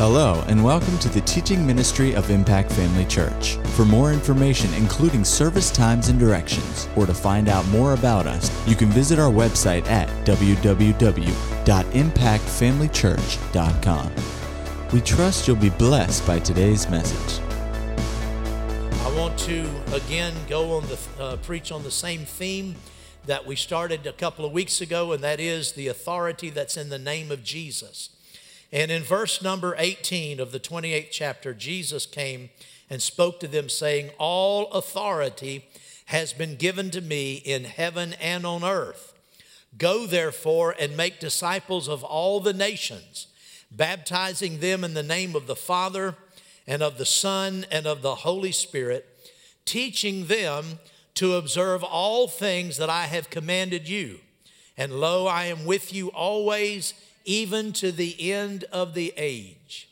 Hello, and welcome to the teaching ministry of Impact Family Church. For more information, including service times and directions, or to find out more about us, you can visit our website at www.impactfamilychurch.com. We trust you'll be blessed by today's message. I want to again go on the uh, preach on the same theme that we started a couple of weeks ago, and that is the authority that's in the name of Jesus. And in verse number 18 of the 28th chapter, Jesus came and spoke to them, saying, All authority has been given to me in heaven and on earth. Go therefore and make disciples of all the nations, baptizing them in the name of the Father and of the Son and of the Holy Spirit, teaching them to observe all things that I have commanded you. And lo, I am with you always even to the end of the age.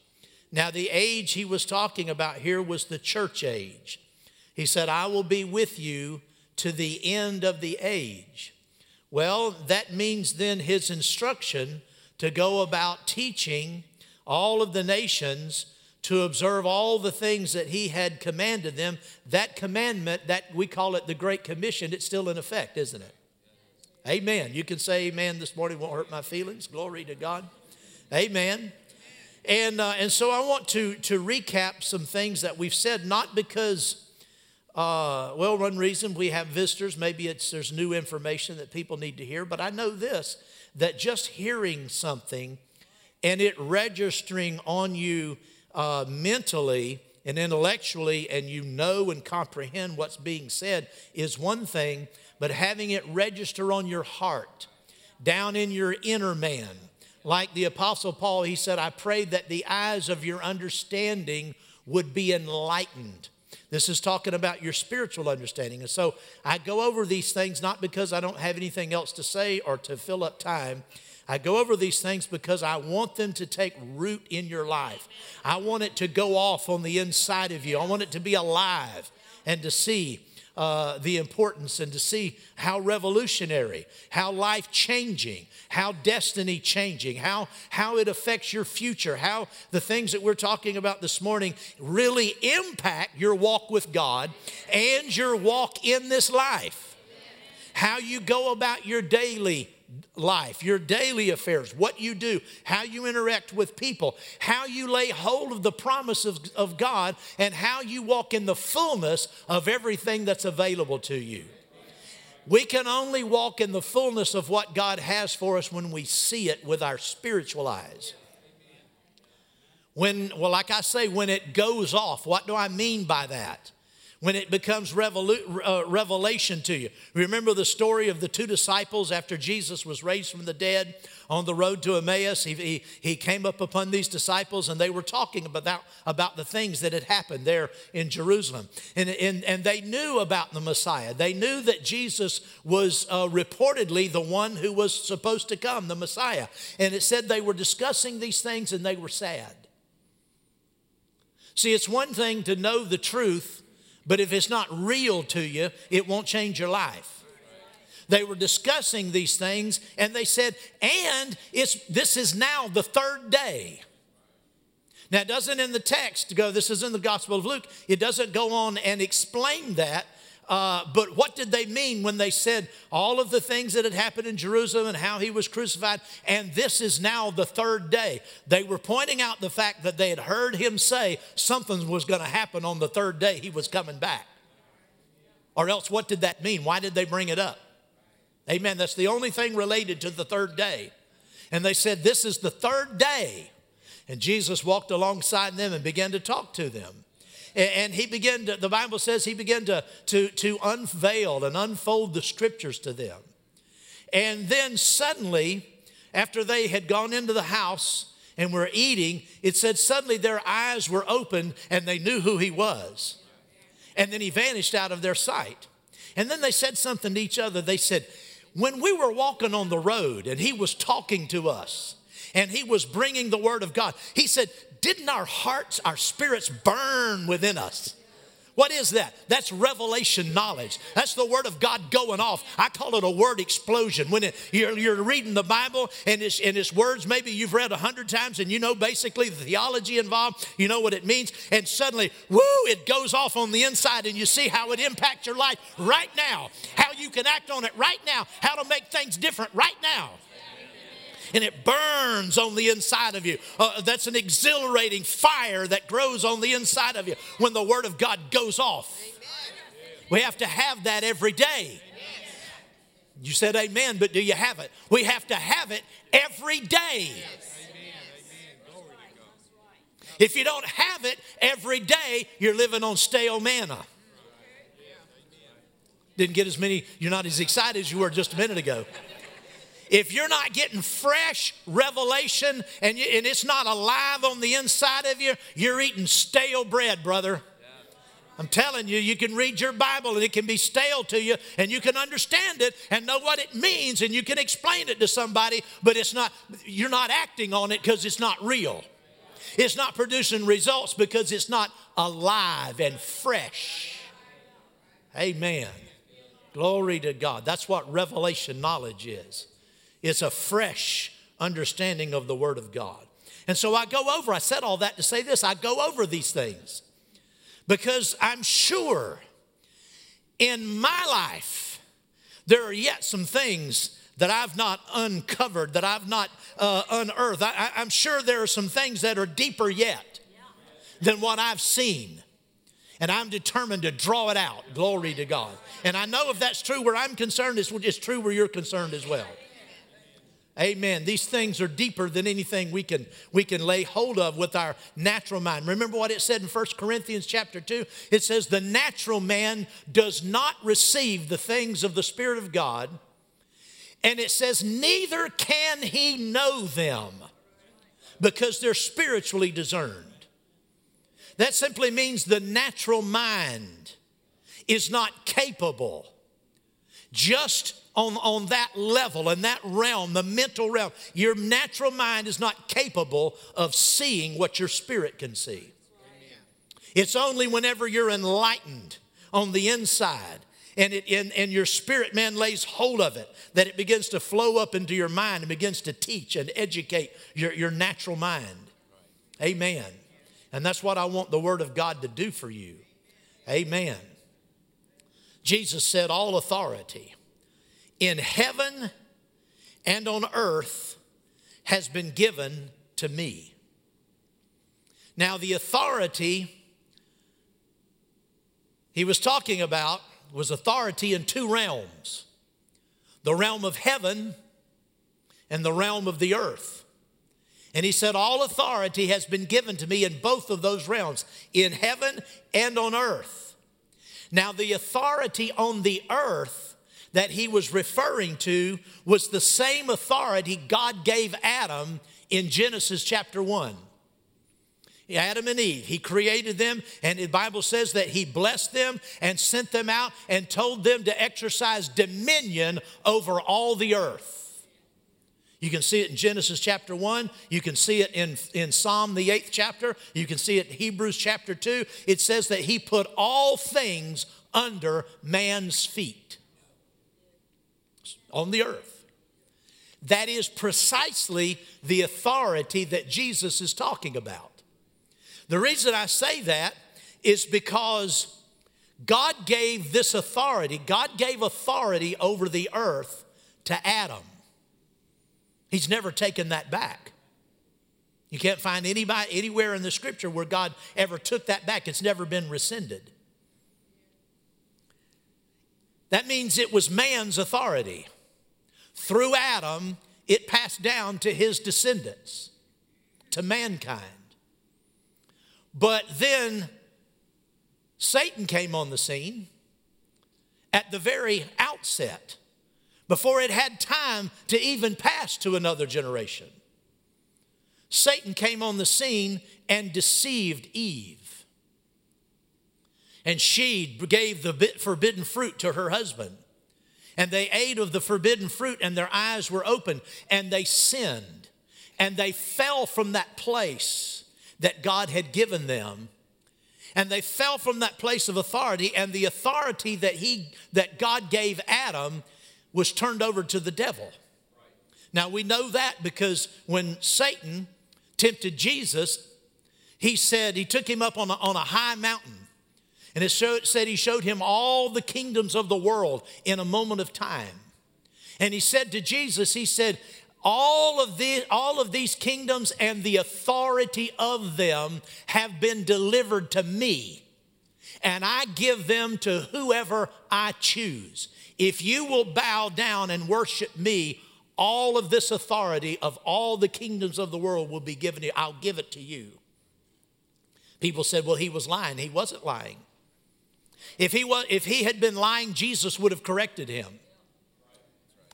Now, the age he was talking about here was the church age. He said, I will be with you to the end of the age. Well, that means then his instruction to go about teaching all of the nations to observe all the things that he had commanded them. That commandment, that we call it the Great Commission, it's still in effect, isn't it? Amen. You can say amen this morning, won't hurt my feelings. Glory to God. Amen. And, uh, and so I want to, to recap some things that we've said, not because, uh, well, one reason we have visitors, maybe it's there's new information that people need to hear, but I know this that just hearing something and it registering on you uh, mentally and intellectually, and you know and comprehend what's being said is one thing but having it register on your heart, down in your inner man. Like the Apostle Paul, he said, I pray that the eyes of your understanding would be enlightened. This is talking about your spiritual understanding. And so I go over these things not because I don't have anything else to say or to fill up time. I go over these things because I want them to take root in your life. I want it to go off on the inside of you. I want it to be alive and to see uh, the importance and to see how revolutionary, how life changing, how destiny changing, how, how it affects your future, how the things that we're talking about this morning really impact your walk with God and your walk in this life. How you go about your daily life, your daily affairs, what you do, how you interact with people, how you lay hold of the promises of God, and how you walk in the fullness of everything that's available to you. We can only walk in the fullness of what God has for us when we see it with our spiritual eyes. When, well, like I say, when it goes off, what do I mean by that? When it becomes revolu- uh, revelation to you. Remember the story of the two disciples after Jesus was raised from the dead on the road to Emmaus? He, he, he came up upon these disciples and they were talking about, about the things that had happened there in Jerusalem. And, and, and they knew about the Messiah. They knew that Jesus was uh, reportedly the one who was supposed to come, the Messiah. And it said they were discussing these things and they were sad. See, it's one thing to know the truth but if it's not real to you, it won't change your life. They were discussing these things and they said, and it's, this is now the third day. Now, it doesn't in the text go, this is in the Gospel of Luke, it doesn't go on and explain that, uh, but what did they mean when they said all of the things that had happened in Jerusalem and how he was crucified, and this is now the third day? They were pointing out the fact that they had heard him say something was going to happen on the third day he was coming back. Or else, what did that mean? Why did they bring it up? Amen. That's the only thing related to the third day. And they said, This is the third day. And Jesus walked alongside them and began to talk to them. And he began to, the Bible says he began to, to, to unveil and unfold the scriptures to them. And then suddenly, after they had gone into the house and were eating, it said suddenly their eyes were opened and they knew who he was. And then he vanished out of their sight. And then they said something to each other. They said, When we were walking on the road and he was talking to us, and he was bringing the word of God. He said, didn't our hearts, our spirits burn within us? What is that? That's revelation knowledge. That's the word of God going off. I call it a word explosion. When it, you're, you're, reading the Bible and it's, and it's words maybe you've read a hundred times and you know basically the theology involved, you know what it means, and suddenly, woo, it goes off on the inside and you see how it impacts your life right now, how you can act on it right now, how to make things different right now and it burns on the inside of you. Uh, that's an exhilarating fire that grows on the inside of you when the Word of God goes off. We have to have that every day. You said amen, but do you have it? We have to have it every day. If you don't have it every day, you're living on stale manna. Didn't get as many, you're not as excited as you were just a minute ago. If you're not getting fresh revelation and, you, and it's not alive on the inside of you, you're eating stale bread, brother. I'm telling you, you can read your Bible and it can be stale to you and you can understand it and know what it means and you can explain it to somebody, but it's not, you're not acting on it because it's not real. It's not producing results because it's not alive and fresh. Amen. Glory to God. That's what revelation knowledge is. It's a fresh understanding of the Word of God. And so I go over, I said all that to say this I go over these things because I'm sure in my life there are yet some things that I've not uncovered, that I've not uh, unearthed. I, am sure there are some things that are deeper yet than what I've seen. And I'm determined to draw it out. Glory to God. And I know if that's true where I'm concerned, it's, it's true where you're concerned as well. Amen. These things are deeper than anything we can, we can lay hold of with our natural mind. Remember what it said in 1 Corinthians chapter 2? It says, The natural man does not receive the things of the Spirit of God. And it says, Neither can he know them because they're spiritually discerned. That simply means the natural mind is not capable just on, on that level and that realm, the mental realm. Your natural mind is not capable of seeing what your spirit can see. It's only whenever you're enlightened on the inside and, it, and, and your spirit man lays hold of it that it begins to flow up into your mind and begins to teach and educate your, your natural mind. Amen. And that's what I want the Word of God to do for you. Amen. Jesus said, All authority in heaven and on earth has been given to me. Now, the authority he was talking about was authority in two realms the realm of heaven and the realm of the earth. And he said, All authority has been given to me in both of those realms, in heaven and on earth. Now, the authority on the earth that he was referring to was the same authority God gave Adam in Genesis chapter 1. Adam and Eve, he created them, and the Bible says that he blessed them and sent them out and told them to exercise dominion over all the earth. You can see it in Genesis chapter 1. You can see it in, in Psalm, the eighth chapter. You can see it in Hebrews chapter 2. It says that he put all things under man's feet on the earth. That is precisely the authority that Jesus is talking about. The reason I say that is because God gave this authority, God gave authority over the earth to Adam. He's never taken that back. You can't find anybody anywhere in the scripture where God ever took that back. It's never been rescinded. That means it was man's authority. Through Adam, it passed down to his descendants, to mankind. But then Satan came on the scene at the very outset, before it had time to even pass to another generation. Satan came on the scene and deceived Eve. And she gave the forbidden fruit to her husband and they ate of the forbidden fruit, and their eyes were opened, and they sinned. And they fell from that place that God had given them. And they fell from that place of authority, and the authority that he that God gave Adam was turned over to the devil. Now we know that because when Satan tempted Jesus, he said he took him up on a, on a high mountain. And it showed, said he showed him all the kingdoms of the world in a moment of time. And he said to Jesus, he said, all of, the, all of these kingdoms and the authority of them have been delivered to me, and I give them to whoever I choose. If you will bow down and worship me, all of this authority of all the kingdoms of the world will be given to you. I'll give it to you. People said, well, he was lying. He wasn't lying. If he, was, if he had been lying, Jesus would have corrected him.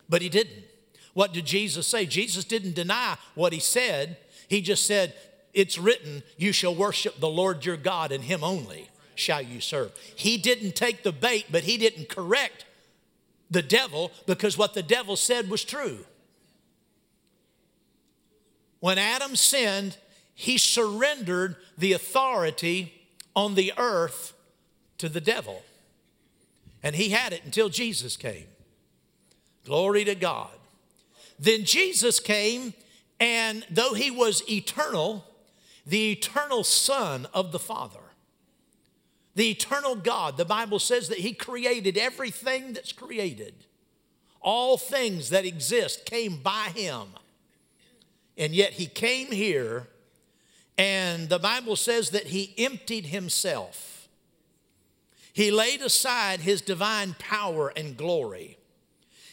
But he didn't. What did Jesus say? Jesus didn't deny what he said. He just said, It's written, you shall worship the Lord your God, and him only shall you serve. He didn't take the bait, but he didn't correct the devil because what the devil said was true. When Adam sinned, he surrendered the authority on the earth to the devil. And he had it until Jesus came. Glory to God. Then Jesus came, and though he was eternal, the eternal Son of the Father, the eternal God, the Bible says that he created everything that's created. All things that exist came by him. And yet he came here, and the Bible says that he emptied himself. He laid aside his divine power and glory.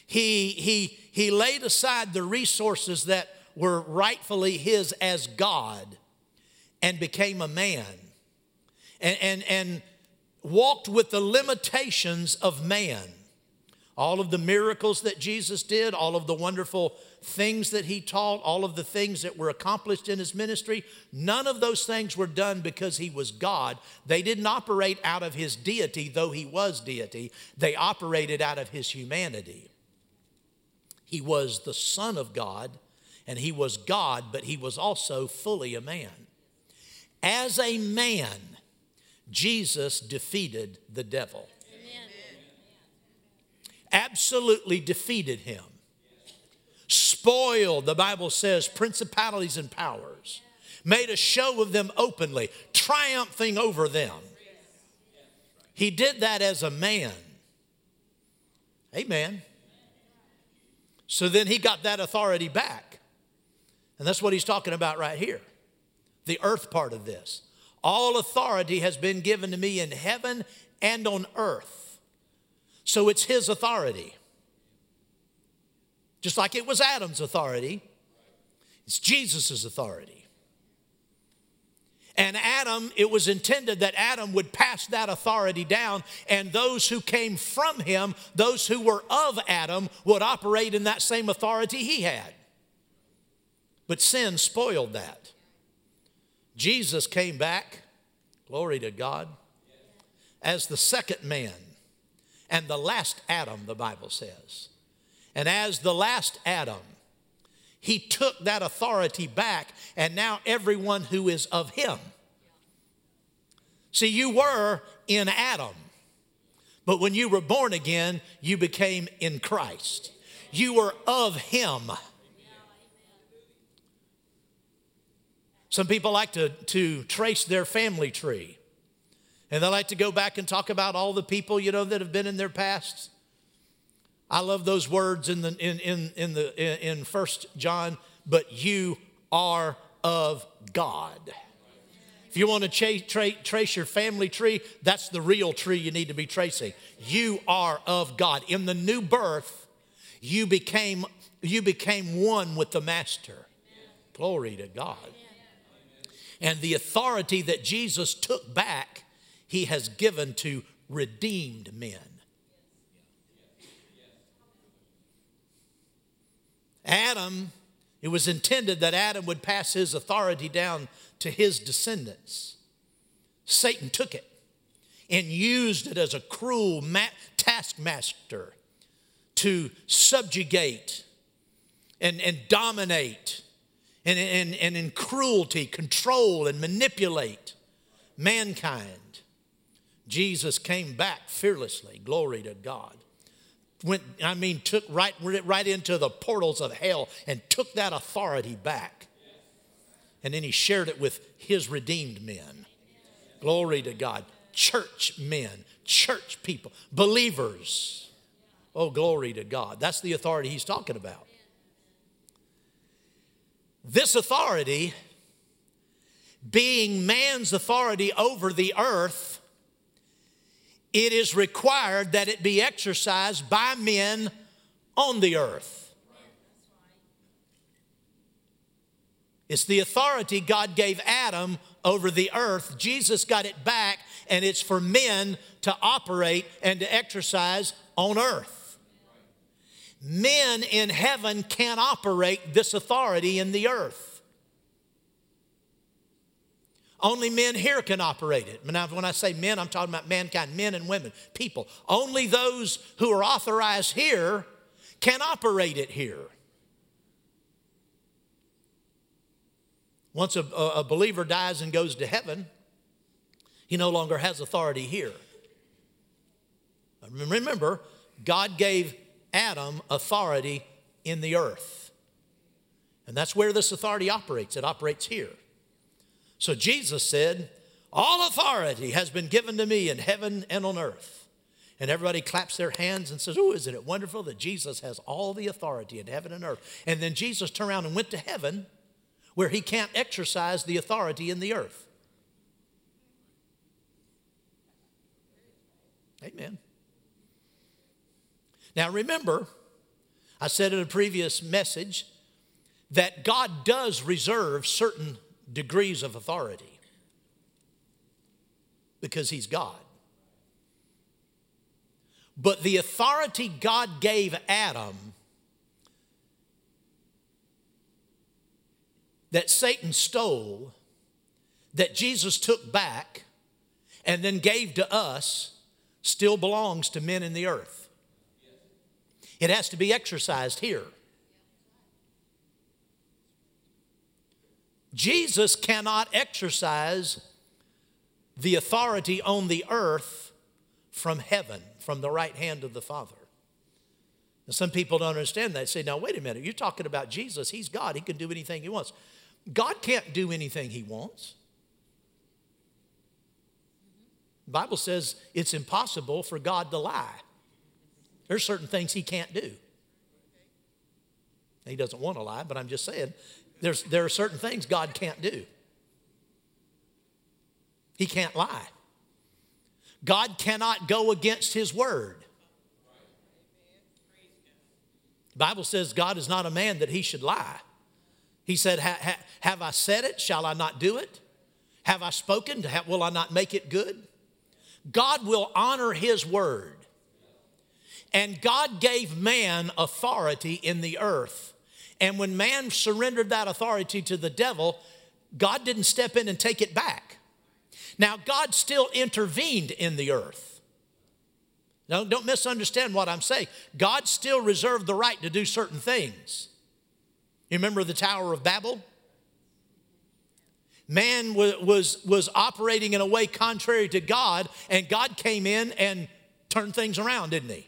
He, he, he laid aside the resources that were rightfully his as God and became a man and, and, and walked with the limitations of man. All of the miracles that Jesus did, all of the wonderful things that he taught, all of the things that were accomplished in his ministry, none of those things were done because he was God. They didn't operate out of his deity, though he was deity. They operated out of his humanity. He was the Son of God, and he was God, but he was also fully a man. As a man, Jesus defeated the devil. Absolutely defeated him. Spoiled, the Bible says, principalities and powers. Made a show of them openly, triumphing over them. He did that as a man. Amen. So then he got that authority back. And that's what he's talking about right here the earth part of this. All authority has been given to me in heaven and on earth. So it's his authority. Just like it was Adam's authority, it's Jesus' authority. And Adam, it was intended that Adam would pass that authority down, and those who came from him, those who were of Adam, would operate in that same authority he had. But sin spoiled that. Jesus came back, glory to God, as the second man and the last Adam, the Bible says. And as the last Adam, he took that authority back, and now everyone who is of him. See, you were in Adam, but when you were born again, you became in Christ. You were of him. Some people like to, to trace their family tree. And they like to go back and talk about all the people, you know, that have been in their past. I love those words in the in in in the in First John. But you are of God. If you want to tra- tra- trace your family tree, that's the real tree you need to be tracing. You are of God. In the new birth, you became you became one with the Master. Glory to God. And the authority that Jesus took back, he has given to redeemed men. Adam, it was intended that Adam would pass his authority down to his descendants. Satan took it and used it as a cruel ma- taskmaster to subjugate and, and dominate and, and, and in cruelty control and manipulate mankind. Jesus came back fearlessly, glory to God. Went, I mean, took right, right into the portals of hell and took that authority back. And then he shared it with his redeemed men. Glory to God. Church men, church people, believers. Oh, glory to God. That's the authority he's talking about. This authority, being man's authority over the earth, it is required that it be exercised by men on the earth. It's the authority God gave Adam over the earth. Jesus got it back, and it's for men to operate and to exercise on earth. Men in heaven can't operate this authority in the earth. Only men here can operate it. Now, when I say men, I'm talking about mankind, men and women, people. Only those who are authorized here can operate it here. Once a, a believer dies and goes to heaven, he no longer has authority here. Remember, God gave Adam authority in the earth. And that's where this authority operates. It operates here. So Jesus said, All authority has been given to me in heaven and on earth. And everybody claps their hands and says, Oh, isn't it wonderful that Jesus has all the authority in heaven and earth? And then Jesus turned around and went to heaven where he can't exercise the authority in the earth. Amen. Now remember, I said in a previous message that God does reserve certain degrees of authority because He's God. But the authority God gave Adam that Satan stole, that Jesus took back, and then gave to us, still belongs to men in the earth. It has to be exercised here. Jesus cannot exercise the authority on the earth from heaven, from the right hand of the Father. Some people don't understand that. They say, now, wait a minute, you're talking about Jesus. He's God, He can do anything He wants. God can't do anything he wants. The Bible says it's impossible for God to lie. There's certain things he can't do. He doesn't want to lie, but I'm just saying there's, there are certain things God can't do. He can't lie. God cannot go against his word. The Bible says God is not a man that he should lie. He said, Have I said it? Shall I not do it? Have I spoken? Will I not make it good? God will honor his word. And God gave man authority in the earth. And when man surrendered that authority to the devil, God didn't step in and take it back. Now, God still intervened in the earth. Now, don't misunderstand what I'm saying. God still reserved the right to do certain things. You remember the Tower of Babel? Man was, was, was operating in a way contrary to God, and God came in and turned things around, didn't he?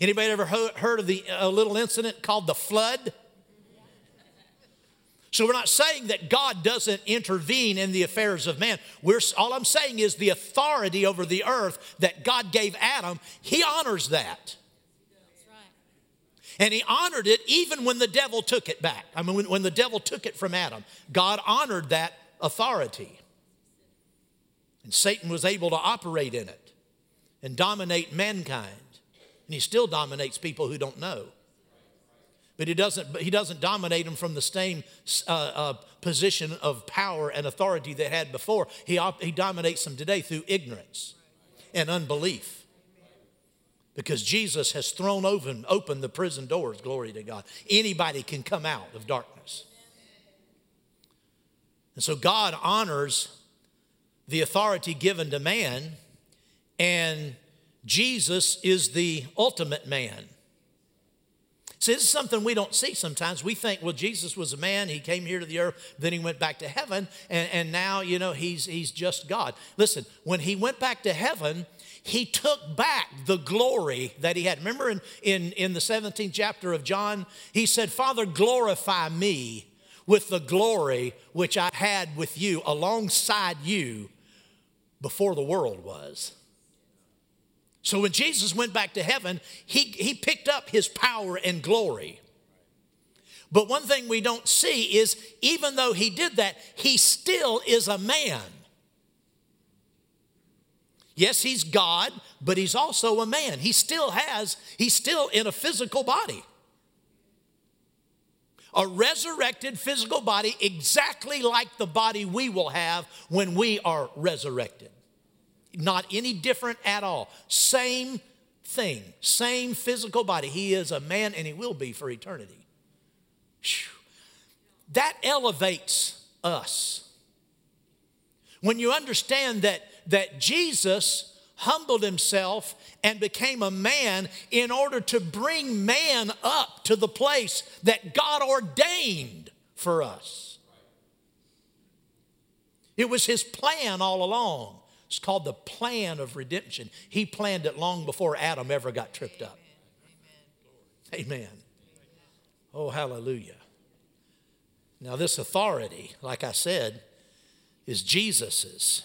Anybody ever heard of the a little incident called the flood? So we're not saying that God doesn't intervene in the affairs of man. We're, all I'm saying is the authority over the earth that God gave Adam, he honors that. And he honored it even when the devil took it back. I mean, when, when the devil took it from Adam, God honored that authority. And Satan was able to operate in it and dominate mankind. And he still dominates people who don't know. But he doesn't, he doesn't dominate them from the same uh, uh, position of power and authority they had before. He, he dominates them today through ignorance and unbelief because Jesus has thrown open, open the prison doors, glory to God. Anybody can come out of darkness. And so God honors the authority given to man, and Jesus is the ultimate man. See, this is something we don't see sometimes. We think, well, Jesus was a man, he came here to the earth, then he went back to heaven, and, and now, you know, he's, he's just God. Listen, when he went back to heaven, he took back the glory that he had. Remember in, in, in the 17th chapter of John, he said, Father, glorify me with the glory which I had with you alongside you before the world was. So when Jesus went back to heaven, he, he picked up his power and glory. But one thing we don't see is even though he did that, he still is a man. Yes, he's God, but he's also a man. He still has, he's still in a physical body. A resurrected physical body, exactly like the body we will have when we are resurrected. Not any different at all. Same thing, same physical body. He is a man and he will be for eternity. Whew. That elevates us. When you understand that, that Jesus humbled himself and became a man in order to bring man up to the place that God ordained for us. It was his plan all along. It's called the plan of redemption. He planned it long before Adam ever got tripped up. Amen. Oh, hallelujah. Now, this authority, like I said, is Jesus's.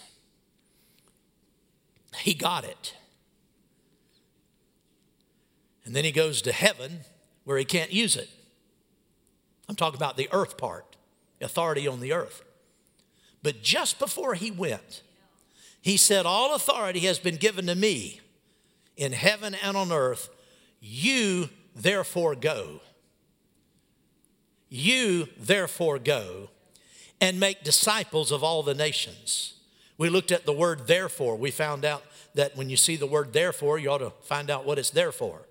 He got it. And then he goes to heaven where he can't use it. I'm talking about the earth part, authority on the earth. But just before he went, he said, All authority has been given to me in heaven and on earth. You therefore go. You therefore go and make disciples of all the nations. We looked at the word therefore. We found out that when you see the word therefore, you ought to find out what it's there for.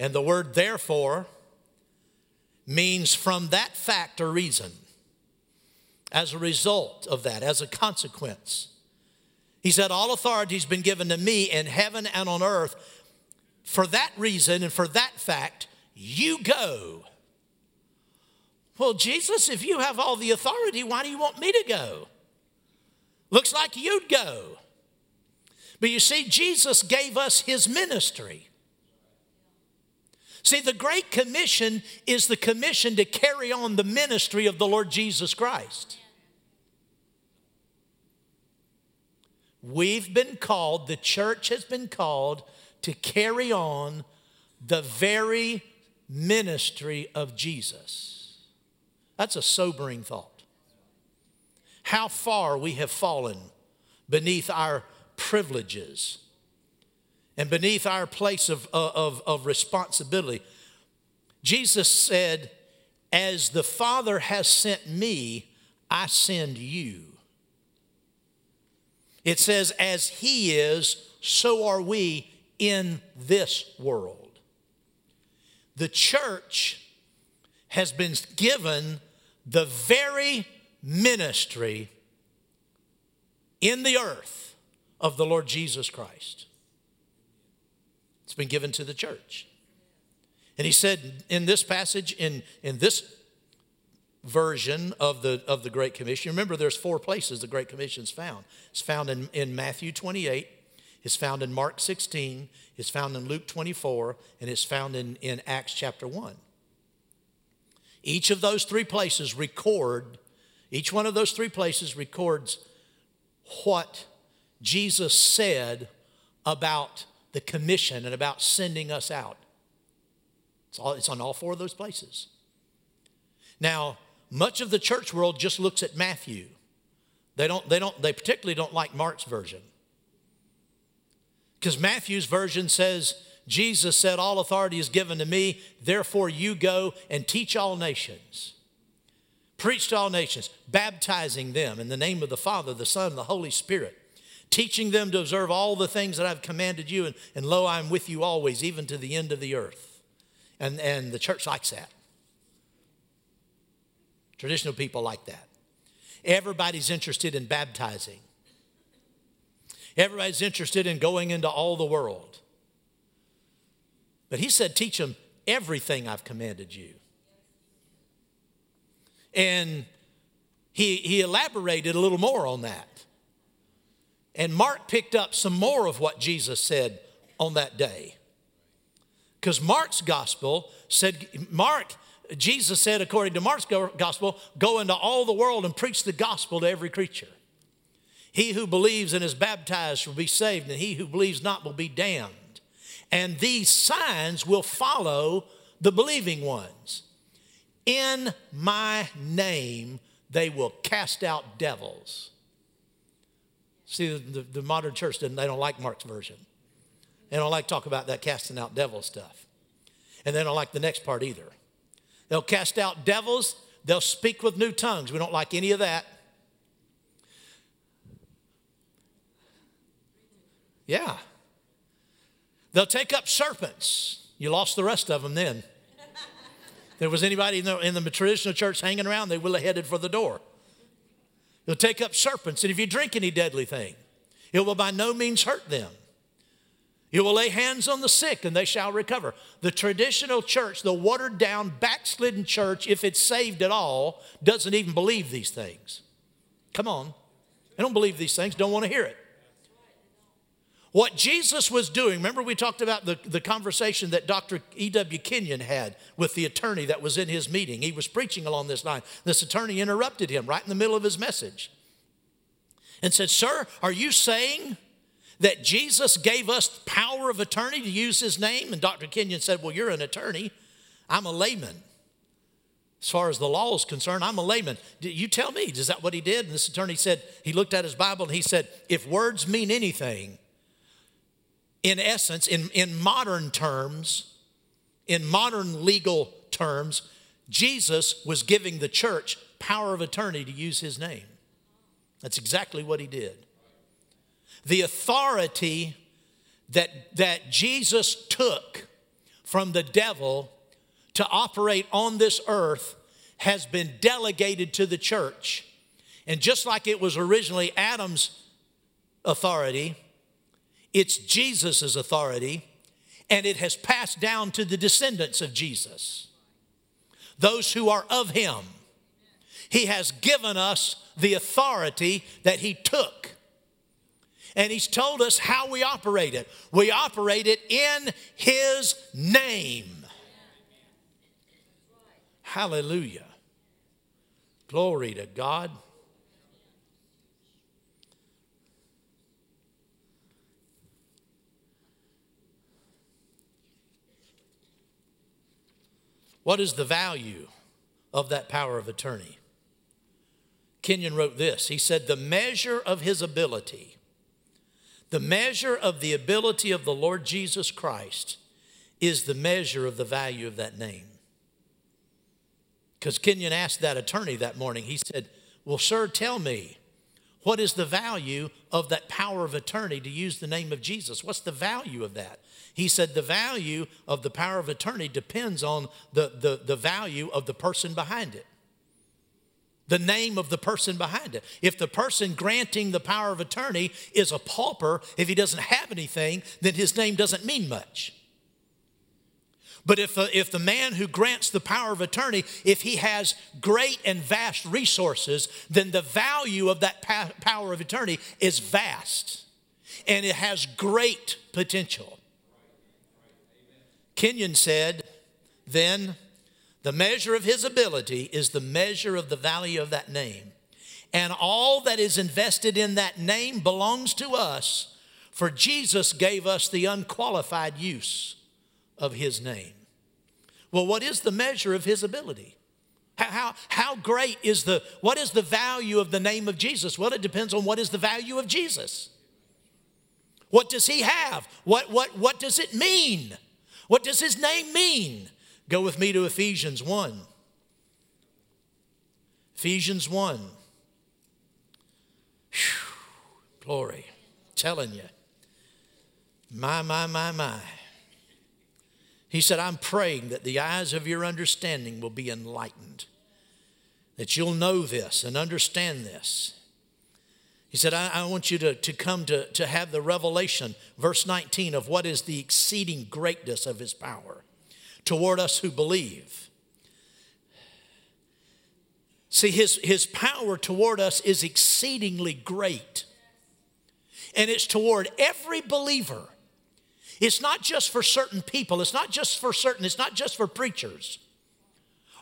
And the word therefore means from that fact or reason, as a result of that, as a consequence. He said, All authority has been given to me in heaven and on earth. For that reason and for that fact, you go. Well, Jesus, if you have all the authority, why do you want me to go? Looks like you'd go. But you see, Jesus gave us his ministry. See, the Great Commission is the commission to carry on the ministry of the Lord Jesus Christ. We've been called, the church has been called to carry on the very ministry of Jesus. That's a sobering thought. How far we have fallen beneath our privileges and beneath our place of, uh, of, of responsibility. Jesus said, As the Father has sent me, I send you. It says, As He is, so are we in this world. The church has been given the very ministry in the earth of the Lord Jesus Christ. It's been given to the church. And he said in this passage, in, in this version of the, of the Great Commission, remember there's four places the Great Commission is found. It's found in, in Matthew 28, it's found in Mark 16, it's found in Luke 24, and it's found in, in Acts chapter 1. Each of those three places record, each one of those three places records what Jesus said about the commission and about sending us out. It's, all, it's on all four of those places. Now, much of the church world just looks at Matthew. They don't, they don't, they particularly don't like Mark's version. Because Matthew's version says, Jesus said, All authority is given to me, therefore you go and teach all nations. Preach to all nations, baptizing them in the name of the Father, the Son, and the Holy Spirit teaching them to observe all the things that I've commanded you, and, and lo, I'm with you always, even to the end of the earth. And, and the church likes that. Traditional people like that. Everybody's interested in baptizing. Everybody's interested in going into all the world. But he said, teach them, everything I've commanded you. And he, he elaborated a little more on that. And Mark picked up some more of what Jesus said on that day. Because Mark's gospel said, Mark, Jesus said, according to Mark's gospel, go into all the world and preach the gospel to every creature. He who believes and is baptized will be saved, and he who believes not will be damned. And these signs will follow the believing ones. In my name, they will cast out devils. See, the, the modern church, they don't like Mark's version. They don't like talk about that casting out devil stuff. And they don't like the next part either. They'll cast out devils, they'll speak with new tongues. We don't like any of that. Yeah. They'll take up serpents. You lost the rest of them then there was anybody in the, in the traditional church hanging around, they would have headed for the door. You'll take up serpents, and if you drink any deadly thing, it will by no means hurt them. You will lay hands on the sick and they shall recover. The traditional church, the watered down, backslidden church, if it's saved at all, doesn't even believe these things. Come on. They don't believe these things, don't want to hear it. What Jesus was doing, remember we talked about the, the conversation that Dr. E.W. Kenyon had with the attorney that was in his meeting. He was preaching along this line. This attorney interrupted him right in the middle of his message and said, Sir, are you saying that Jesus gave us power of attorney to use his name? And Dr. Kenyon said, Well, you're an attorney. I'm a layman. As far as the law is concerned, I'm a layman. You tell me, is that what he did? And this attorney said, he looked at his Bible and he said, If words mean anything, in essence, in, in modern terms, in modern legal terms, Jesus was giving the church power of attorney to use his name. That's exactly what he did. The authority that, that Jesus took from the devil to operate on this earth has been delegated to the church. And just like it was originally Adam's authority, it's Jesus' authority, and it has passed down to the descendants of Jesus, those who are of Him. He has given us the authority that He took. And He's told us how we operate it. We operate it in His name. Hallelujah. Glory to God. What is the value of that power of attorney? Kenyon wrote this. He said, The measure of his ability, the measure of the ability of the Lord Jesus Christ is the measure of the value of that name. Because Kenyon asked that attorney that morning, he said, Well, sir, tell me, what is the value of that power of attorney to use the name of Jesus? What's the value of that? He said the value of the power of attorney depends on the, the, the value of the person behind it, the name of the person behind it. If the person granting the power of attorney is a pauper, if he doesn't have anything, then his name doesn't mean much. But if, the, if the man who grants the power of attorney, if he has great and vast resources, then the value of that power of attorney is vast and it has great potential. Kenyon said, then the measure of his ability is the measure of the value of that name. And all that is invested in that name belongs to us, for Jesus gave us the unqualified use of his name. Well, what is the measure of his ability? How, how, how great is the, what is the value of the name of Jesus? Well, it depends on what is the value of Jesus. What does he have? What, what, what does it mean? What does his name mean? Go with me to Ephesians 1. Ephesians 1. Whew, glory. telling you. My, my, my, my. He said, I'm praying that the eyes of your understanding will be enlightened, that you'll know this and understand this. He said, I, I, want you to, to come to, to have the revelation, verse 19, of what is the exceeding greatness of his power toward us who believe. See, his, his power toward us is exceedingly great. And it's toward every believer. It's not just for certain people, it's not just for certain, it's not just for preachers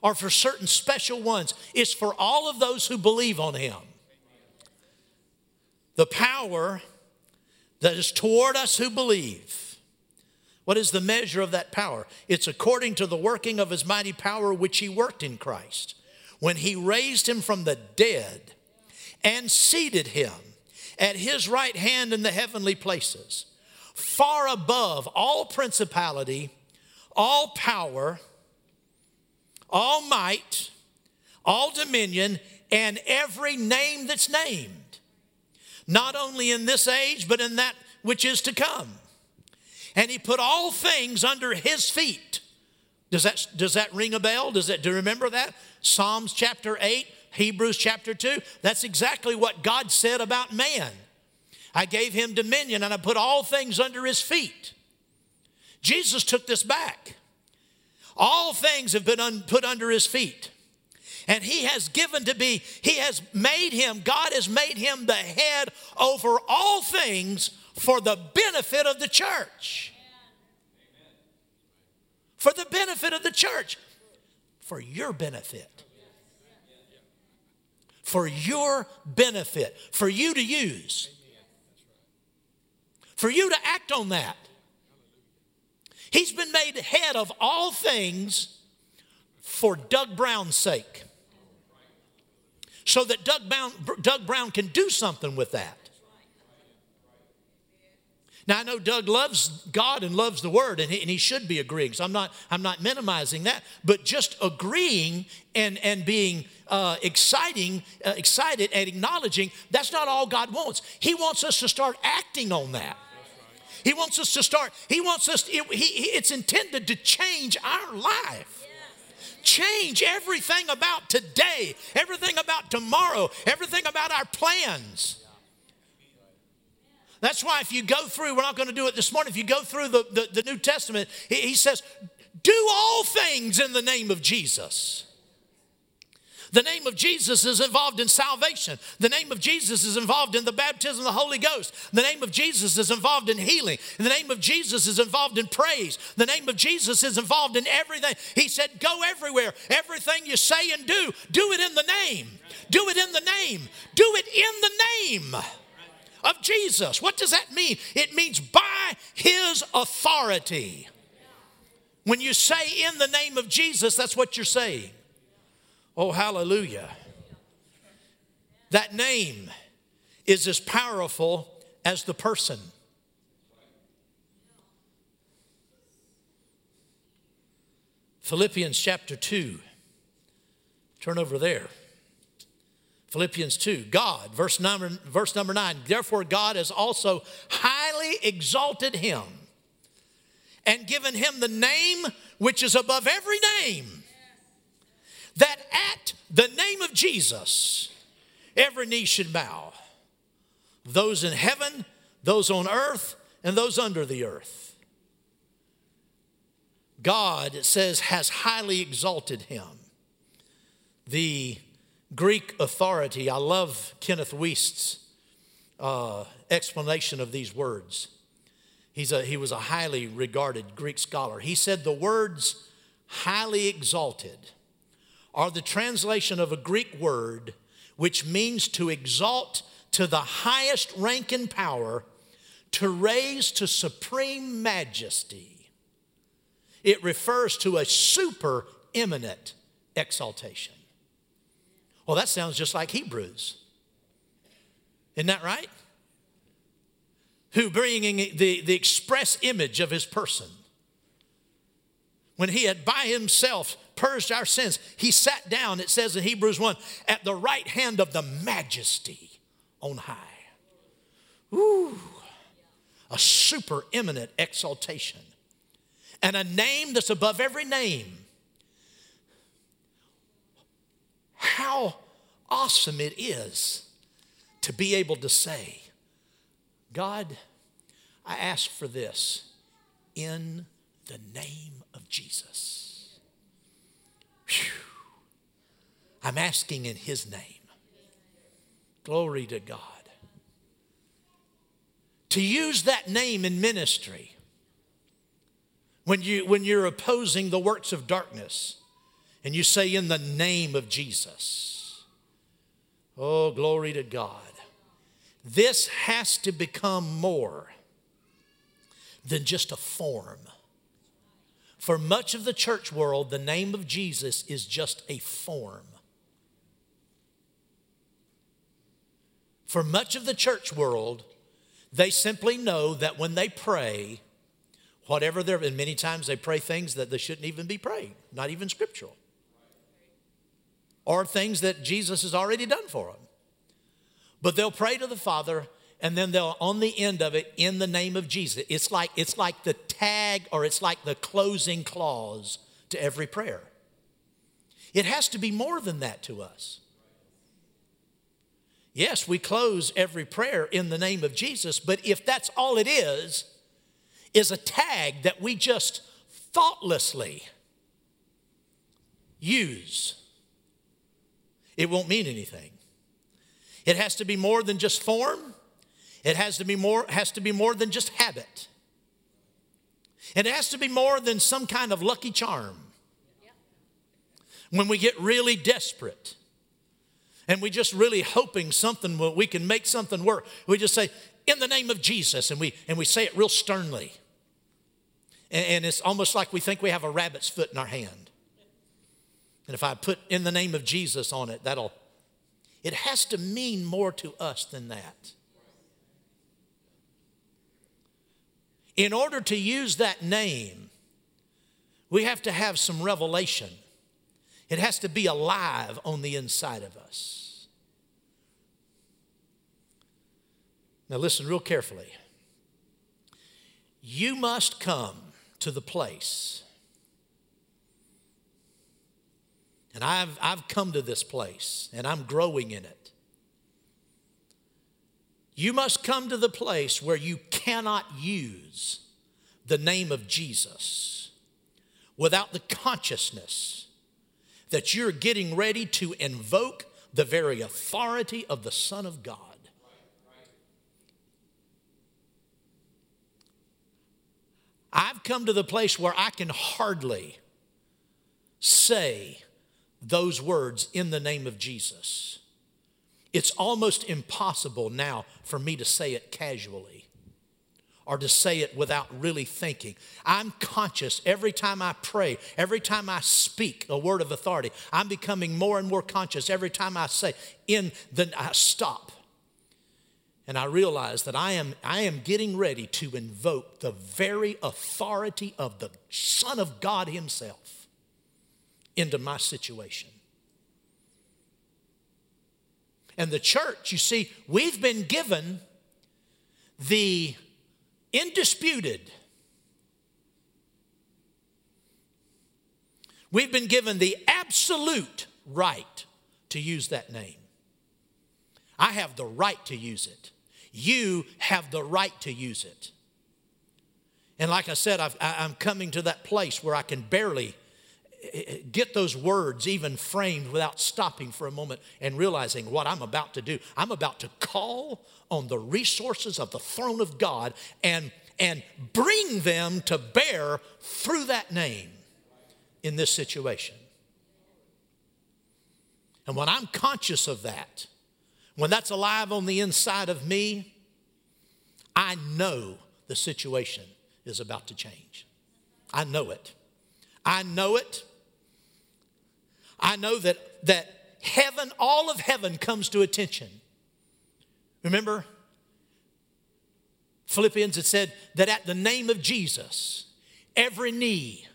or for certain special ones. It's for all of those who believe on him. The power that is toward us who believe. What is the measure of that power? It's according to the working of his mighty power which he worked in Christ when he raised him from the dead and seated him at his right hand in the heavenly places, far above all principality, all power, all might, all dominion, and every name that's named, not only in this age, but in that which is to come. And he put all things under his feet does that, does that ring a bell? Does that, do you remember that? Psalms chapter 8, Hebrews chapter 2. That's exactly what God said about man. I gave him dominion and I put all things under his feet. Jesus took this back. All things have been un, put under his feet. And he has given to be, he has made him, God has made him the head over all things for the benefit of the church for the benefit of the church, for your benefit. For your benefit, for you to use, for you to act on that. He's been made head of all things for Doug Brown's sake. So that Doug Brown, Doug Brown can do something with that. Now I know Doug loves God and loves the Word, and he, and he, should be agreeing. So I'm not I'm not minimizing that, but just agreeing and and being uh, exciting, uh, excited and acknowledging that's not all God wants. He wants us to start acting on that. He wants us to start. He wants us. It, he, it's intended to change our life change everything about today, everything about tomorrow, everything about our plans. That's why if you go through, we're not going to do it this morning, if you go through the, the, the New Testament, he, he says, do all things in the name of Jesus. The name of Jesus is involved in salvation. The name of Jesus is involved in the baptism of the Holy Ghost. The name of Jesus is involved in healing. The name of Jesus is involved in praise. The name of Jesus is involved in everything. He said, Go everywhere. Everything you say and do, do it in the name. Do it in the name. Do it in the name of Jesus. What does that mean? It means by his authority. When you say in the name of Jesus, that's what you're saying. Oh, hallelujah. That name is as powerful as the person. Philippians chapter 2. Turn over there. Philippians 2, God, verse number, verse number 9, therefore God has also highly exalted him and given him the name which is above every name, that at the name of Jesus every knee should bow, those in heaven, those on earth, and those under the earth. God, it says, has highly exalted him. The Greek authority. I love Kenneth Wuest's uh, explanation of these words. He's a, he was a highly regarded Greek scholar. He said the words highly exalted are the translation of a Greek word which means to exalt to the highest rank and power, to raise to supreme majesty. It refers to a super eminent exaltation. Well, that sounds just like Hebrews. Isn't that right? Who bringing the, the express image of his person. When he had by himself purged our sins, he sat down, it says in Hebrews 1, at the right hand of the majesty on high. Ooh, a super eminent exaltation. And a name that's above every name how awesome it is to be able to say, God, I ask for this in the name of Jesus. Whew. I'm asking in His name. Glory to God. To use that name in ministry when, you, when you're opposing the works of darkness and you say, In the name of Jesus. Oh, glory to God. This has to become more than just a form. For much of the church world, the name of Jesus is just a form. For much of the church world, they simply know that when they pray, whatever they're, and many times they pray things that they shouldn't even be praying, not even scriptural, or things that Jesus has already done for them. But they'll pray to the Father and then they'll on the end of it in the name of Jesus. It's like it's like the tag or it's like the closing clause to every prayer. It has to be more than that to us. Yes, we close every prayer in the name of Jesus, but if that's all it is, is a tag that we just thoughtlessly use, it won't mean anything. It has to be more than just form. It has to be more, has to be more than just habit. It has to be more than some kind of lucky charm. When we get really desperate, and we just really hoping something we can make something work we just say in the name of jesus and we and we say it real sternly and, and it's almost like we think we have a rabbit's foot in our hand and if i put in the name of jesus on it that'll it has to mean more to us than that in order to use that name we have to have some revelation it has to be alive on the inside of us. Now, listen real carefully. You must come to the place, and I've, I've come to this place, and I'm growing in it. You must come to the place where you cannot use the name of Jesus without the consciousness that you're getting ready to invoke the very authority of the Son of God. I've come to the place where I can hardly say those words in the name of Jesus. It's almost impossible now for me to say it casually or to say it without really thinking. I'm conscious every time I pray, every time I speak a word of authority. I'm becoming more and more conscious every time I say, in the, I stop. And I realize that I am, I am getting ready to invoke the very authority of the Son of God Himself into my situation. And the church, you see, we've been given the indisputed. We've been given the absolute right to use that name. I have the right to use it. You have the right to use it. And like I said, i am coming to that place where I can barely get those words even framed without stopping for a moment and realizing what I'm about to do. I'm about to call on the resources of the throne of God and, and bring them to bear through that name in this situation. And when I'm conscious of that, when that's alive on the inside of me, I know the situation is about to change. I know it. I know it I know that, that heaven, all of heaven comes to attention. Remember? Philippians it said that at the name of Jesus, every knee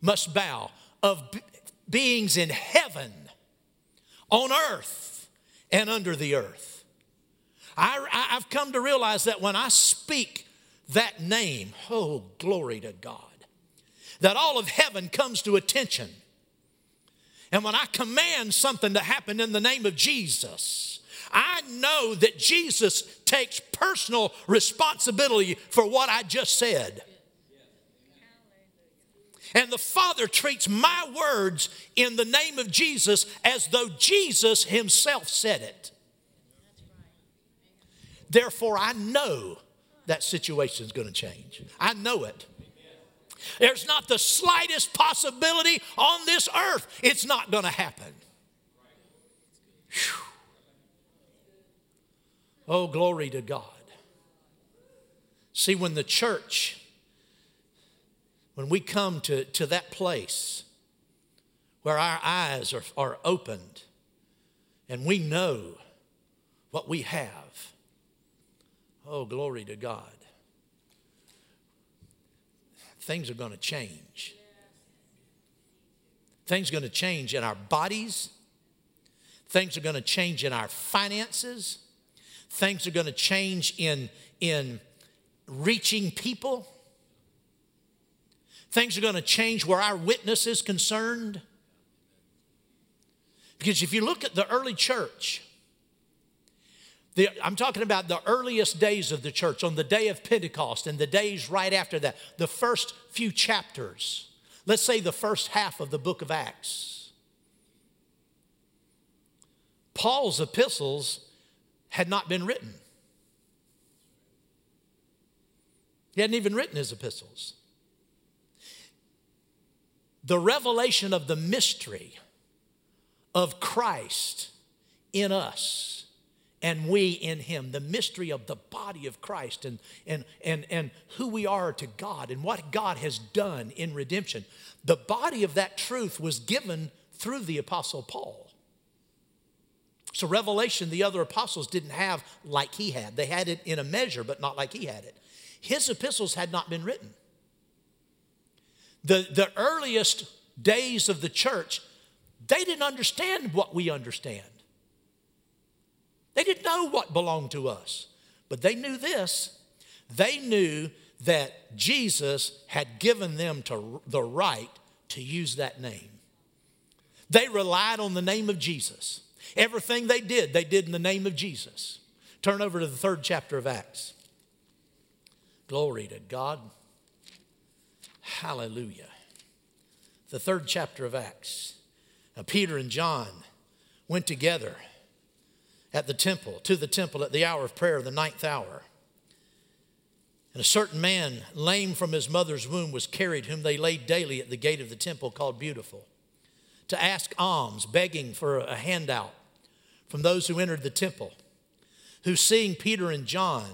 must bow of beings in heaven, on earth, and under the earth. I, have come to realize that when I speak that name, oh, glory to God, that all of heaven comes to attention and when I command something to happen in the name of Jesus, I know that Jesus takes personal responsibility for what I just said. And the Father treats my words in the name of Jesus as though Jesus Himself said it. Therefore, I know that situation is going to change. I know it. There's not the slightest possibility on this earth it's not going to happen. Whew. Oh, glory to God. See, when the church, when we come to, to that place where our eyes are, are opened and we know what we have, oh, glory to God, things are going to change. Things are going to change in our bodies. Things are going to change in our finances. Things are going to change in, in reaching people. Things are going to change where our witness is concerned. Because if you look at the early church, the, I'm talking about the earliest days of the church, on the day of Pentecost and the days right after that, the first few chapters. Let's say the first half of the book of Acts. Paul's epistles had not been written. He hadn't even written his epistles. The revelation of the mystery of Christ in us and we in him, the mystery of the body of Christ and, and, and, and who we are to God and what God has done in redemption. The body of that truth was given through the Apostle Paul. So, revelation the other apostles didn't have like he had. They had it in a measure, but not like he had it. His epistles had not been written. The, the earliest days of the church, they didn't understand what we understand. They didn't know what belonged to us, but they knew this. They knew that Jesus had given them to the right to use that name. They relied on the name of Jesus. Everything they did, they did in the name of Jesus. Turn over to the third chapter of Acts. Glory to God. Hallelujah. The third chapter of Acts. Peter and John went together at the temple, to the temple at the hour of prayer, the ninth hour. And a certain man, lame from his mother's womb, was carried, whom they laid daily at the gate of the temple called Beautiful, to ask alms, begging for a handout from those who entered the temple, who, seeing Peter and John,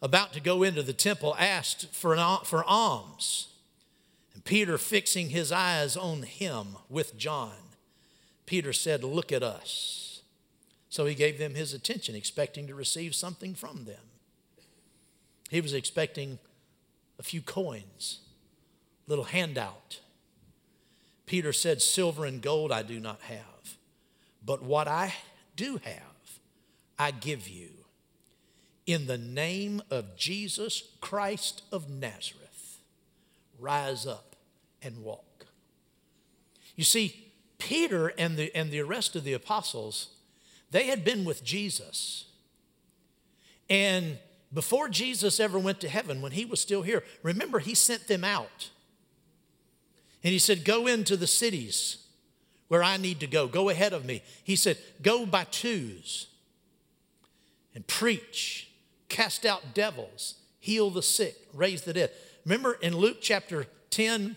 about to go into the temple, asked for, an, for alms. And Peter, fixing his eyes on him with John, Peter said, Look at us. So he gave them his attention, expecting to receive something from them. He was expecting a few coins, little handout. Peter said, Silver and gold I do not have, but what I do have, I give you in the name of Jesus Christ of Nazareth, rise up and walk. You see, Peter and the, and the rest of the apostles, they had been with Jesus. And before Jesus ever went to heaven, when he was still here, remember, he sent them out. And he said, Go into the cities where I need to go. Go ahead of me. He said, Go by twos and preach cast out devils, heal the sick, raise the dead. Remember in Luke chapter 10,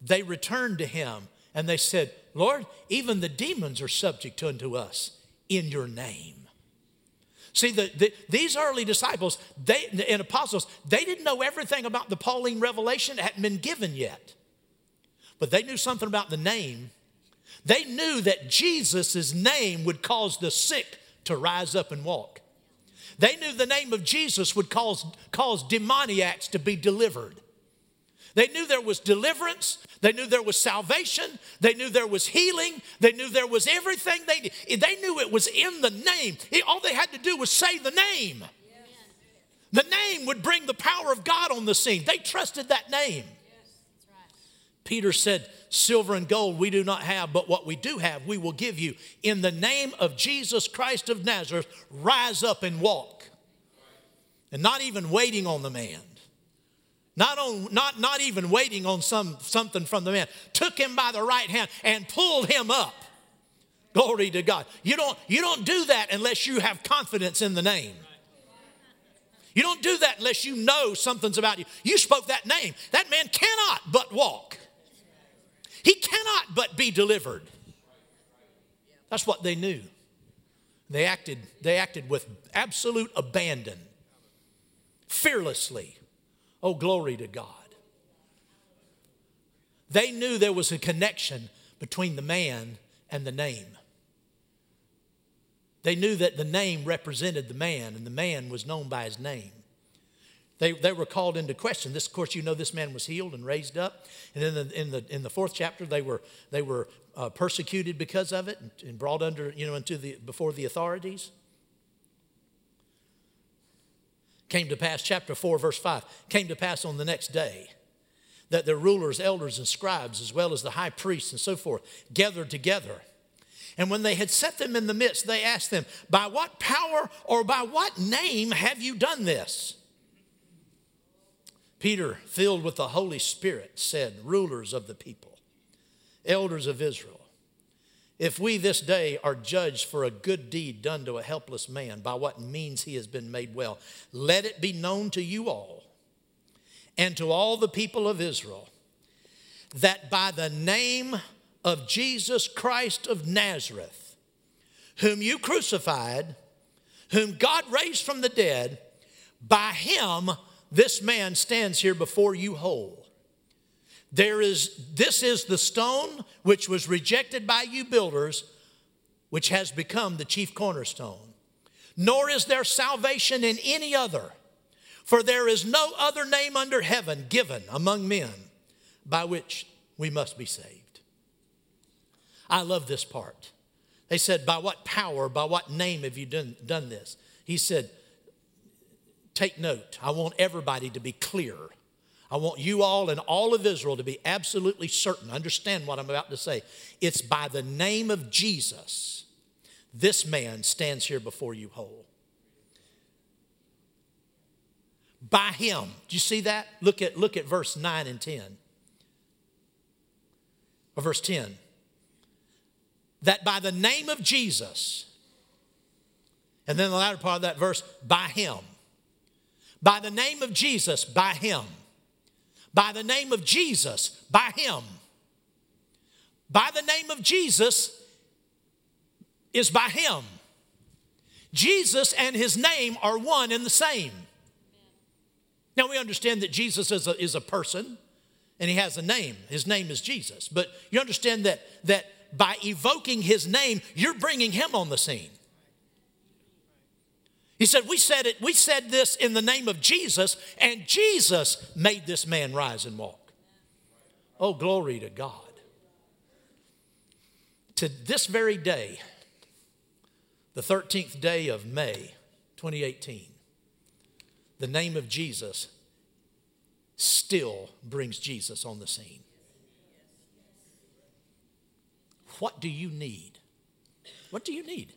they returned to him and they said, Lord, even the demons are subject unto us in your name. See, the, the, these early disciples they, and apostles, they didn't know everything about the Pauline revelation, it hadn't been given yet. But they knew something about the name. They knew that Jesus' name would cause the sick to rise up and walk. They knew the name of Jesus would cause, cause demoniacs to be delivered. They knew there was deliverance. They knew there was salvation. They knew there was healing. They knew there was everything they They knew it was in the name. All they had to do was say the name. The name would bring the power of God on the scene. They trusted that name. Peter said, Silver and gold we do not have, but what we do have, we will give you. In the name of Jesus Christ of Nazareth, rise up and walk. And not even waiting on the man, not, on, not, not even waiting on some, something from the man, took him by the right hand and pulled him up. Glory to God. You don't, you don't do that unless you have confidence in the name. You don't do that unless you know something's about you. You spoke that name. That man cannot but walk, he cannot but be delivered. That's what they knew. They acted, they acted with absolute abandon, fearlessly. Oh, glory to God. They knew there was a connection between the man and the name. They knew that the name represented the man, and the man was known by his name. They, they were called into question. This, of course, you know this man was healed and raised up. And in the, in the, in the fourth chapter, they were, they were uh, persecuted because of it and, and brought under, you know, into the, before the authorities. Came to pass, chapter 4, verse 5, came to pass on the next day that their rulers, elders, and scribes, as well as the high priests and so forth, gathered together. And when they had set them in the midst, they asked them, By what power or by what name have you done this? Peter, filled with the Holy Spirit, said, Rulers of the people, elders of Israel, if we this day are judged for a good deed done to a helpless man, by what means he has been made well, let it be known to you all and to all the people of Israel that by the name of Jesus Christ of Nazareth, whom you crucified, whom God raised from the dead, by him this man stands here before you whole. There is, this is the stone which was rejected by you builders, which has become the chief cornerstone. Nor is there salvation in any other, for there is no other name under heaven given among men by which we must be saved. I love this part. They said, By what power, by what name have you done, done this? He said, Take note. I want everybody to be clear. I want you all and all of Israel to be absolutely certain. Understand what I'm about to say. It's by the name of Jesus, this man stands here before you whole. By him. Do you see that? Look at, look at verse 9 and 10. Or verse 10 that by the name of Jesus, and then the latter part of that verse, by him. By the name of Jesus, by him. By the name of Jesus, by him. By the name of Jesus is by him. Jesus and his name are one and the same. Now we understand that Jesus is a, is a person and he has a name. His name is Jesus. But you understand that, that by evoking his name, you're bringing him on the scene. He said, We said it, we said this in the name of Jesus, and Jesus made this man rise and walk. Oh, glory to God. To this very day, the 13th day of May 2018, the name of Jesus still brings Jesus on the scene. What do you need? What do you need?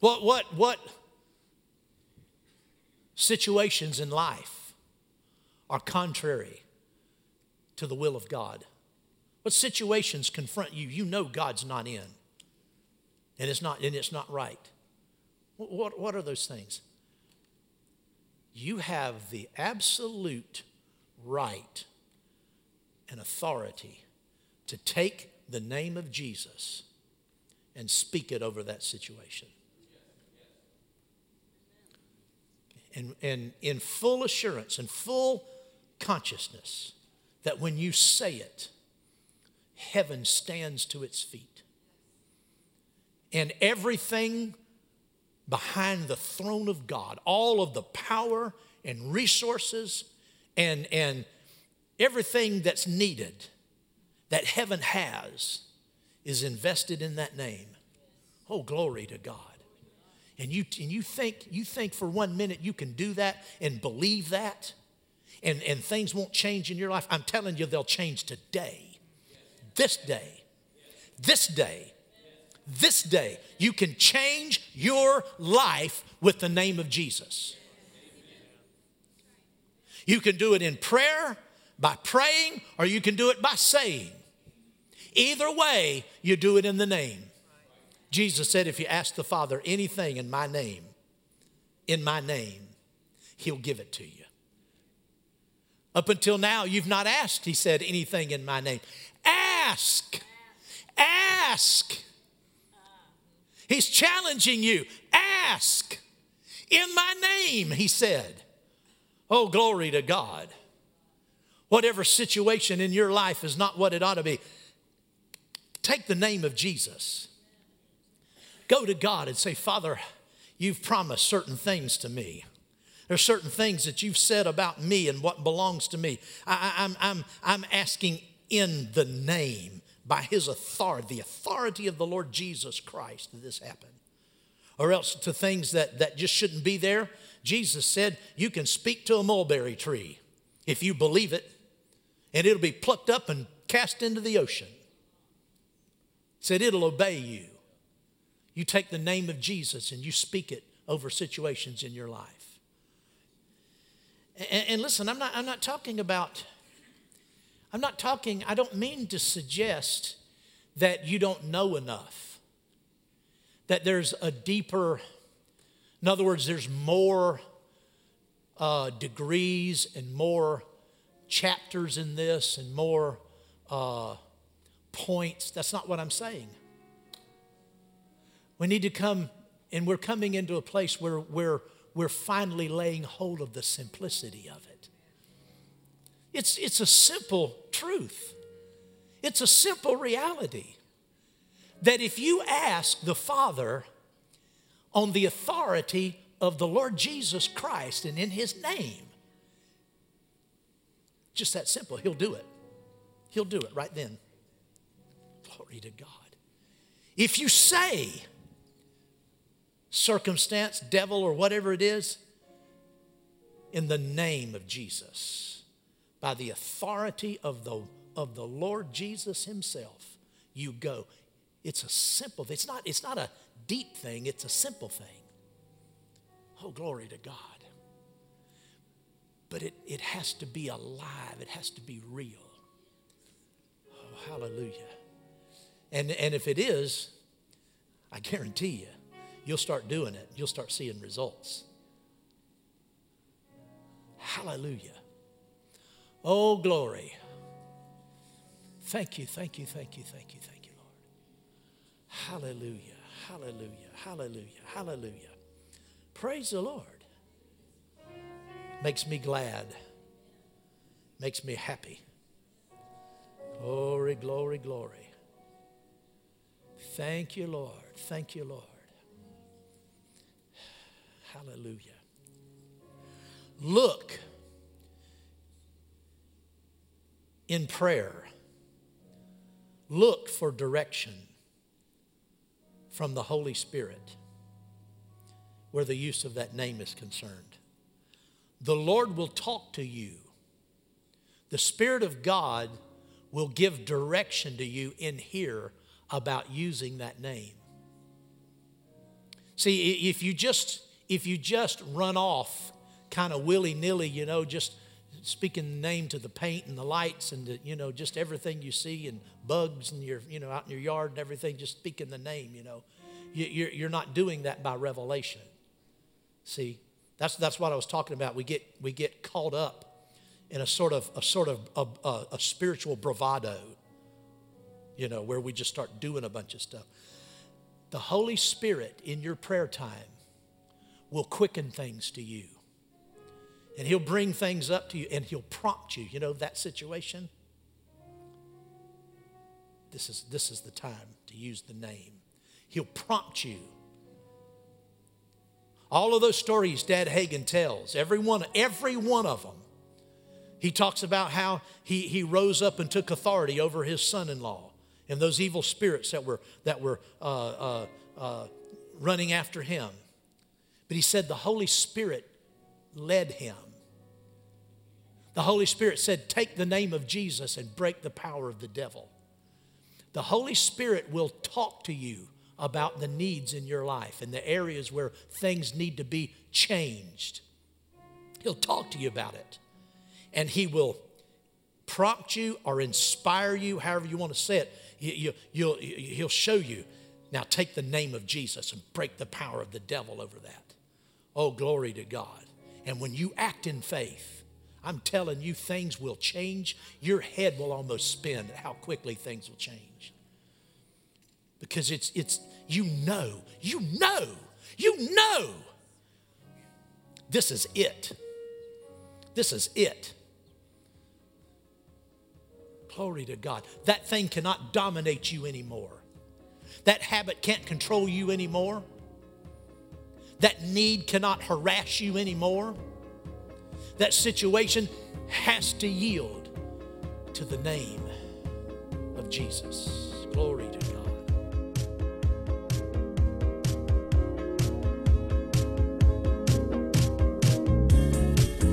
What, what, what situations in life are contrary to the will of God? What situations confront you? You know God's not in, and it's not, and it's not right. What, what, what are those things? You have the absolute right and authority to take the name of Jesus and speak it over that situation. And, and in full assurance and full consciousness that when you say it, heaven stands to its feet. And everything behind the throne of God, all of the power and resources and, and everything that's needed that heaven has is invested in that name. Oh, glory to God. And you, and you think you think for one minute you can do that and believe that and, and things won't change in your life. I'm telling you, they'll change today. This day. This day. This day. You can change your life with the name of Jesus. You can do it in prayer, by praying, or you can do it by saying. Either way, you do it in the name. Jesus said, if you ask the Father anything in my name, in my name, he'll give it to you. Up until now, you've not asked, he said, anything in my name. Ask. Ask. He's challenging you. Ask. In my name, he said. Oh, glory to God. Whatever situation in your life is not what it ought to be, take the name of Jesus. Go to God and say, Father, you've promised certain things to me. There's certain things that you've said about me and what belongs to me. I, am I'm, I'm, I'm asking in the name, by his authority, the authority of the Lord Jesus Christ, that this happen. Or else to things that, that just shouldn't be there. Jesus said, You can speak to a mulberry tree if you believe it, and it'll be plucked up and cast into the ocean. Said it'll obey you. You take the name of Jesus and you speak it over situations in your life. And, and listen, I'm not, I'm not talking about, I'm not talking, I don't mean to suggest that you don't know enough, that there's a deeper, in other words, there's more uh, degrees and more chapters in this and more uh, points. That's not what I'm saying. We need to come, and we're coming into a place where, where we're finally laying hold of the simplicity of it. It's, it's a simple truth, it's a simple reality that if you ask the Father on the authority of the Lord Jesus Christ and in His name, just that simple, He'll do it. He'll do it right then. Glory to God. If you say, circumstance, devil, or whatever it is, in the name of Jesus, by the authority of the, of the Lord Jesus Himself, you go. It's a simple, it's not, it's not a deep thing, it's a simple thing. Oh, glory to God. But it, it has to be alive, it has to be real. Oh, hallelujah. And, and if it is, I guarantee you, you'll start doing it. You'll start seeing results. Hallelujah. Oh, glory. Thank you, thank you, thank you, thank you, thank you, Lord. Hallelujah, hallelujah, hallelujah, hallelujah. Praise the Lord. Makes me glad, makes me happy. Glory, glory, glory. Thank you, Lord. Thank you, Lord. Hallelujah. Look in prayer. Look for direction from the Holy Spirit where the use of that name is concerned. The Lord will talk to you. The Spirit of God will give direction to you in here about using that name. See, if you just if you just run off kind of willy nilly, you know, just speaking the name to the paint and the lights and the, you know, just everything you see and bugs and your, you know, out in your yard and everything, just speaking the name, you know, you're you're not doing that by revelation. See, that's, that's what I was talking about. We get, we get caught up in a sort of, a sort of a, a, a spiritual bravado, you know, where we just start doing a bunch of stuff. The Holy Spirit in your prayer time will quicken things to you. And He'll bring things up to you and He'll prompt you. You know, that situation, this is, this is the time to use the name. He'll prompt you. All of those stories Dad Hagin tells, every one, every one of them, he talks about how he, he rose up and took authority over his son in law and those evil spirits that were, that were uh, uh, uh, running after him. But he said the Holy Spirit led him. The Holy Spirit said, Take the name of Jesus and break the power of the devil. The Holy Spirit will talk to you about the needs in your life and the areas where things need to be changed. He'll talk to you about it. and He will prompt you or inspire you, however you want to say it. You, you, he'll show you. Now take the name of Jesus and break the power of the devil over that. Oh, glory to God. And when you act in faith, I'm telling you, things will change. Your head will almost spin at how quickly things will change. Because it's, it's you know, you know, you know this is it. This is it. Glory to God. That thing cannot dominate you anymore. That habit can't control you anymore. That need cannot harass you anymore. That situation has to yield to the name of Jesus. Glory to God.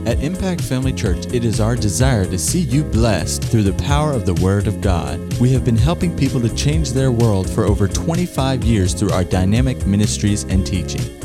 At Impact Family Church, it is our desire to see you blessed through the power of the Word of God. We have been helping people to change their world for over 25 years through our dynamic ministries and teaching.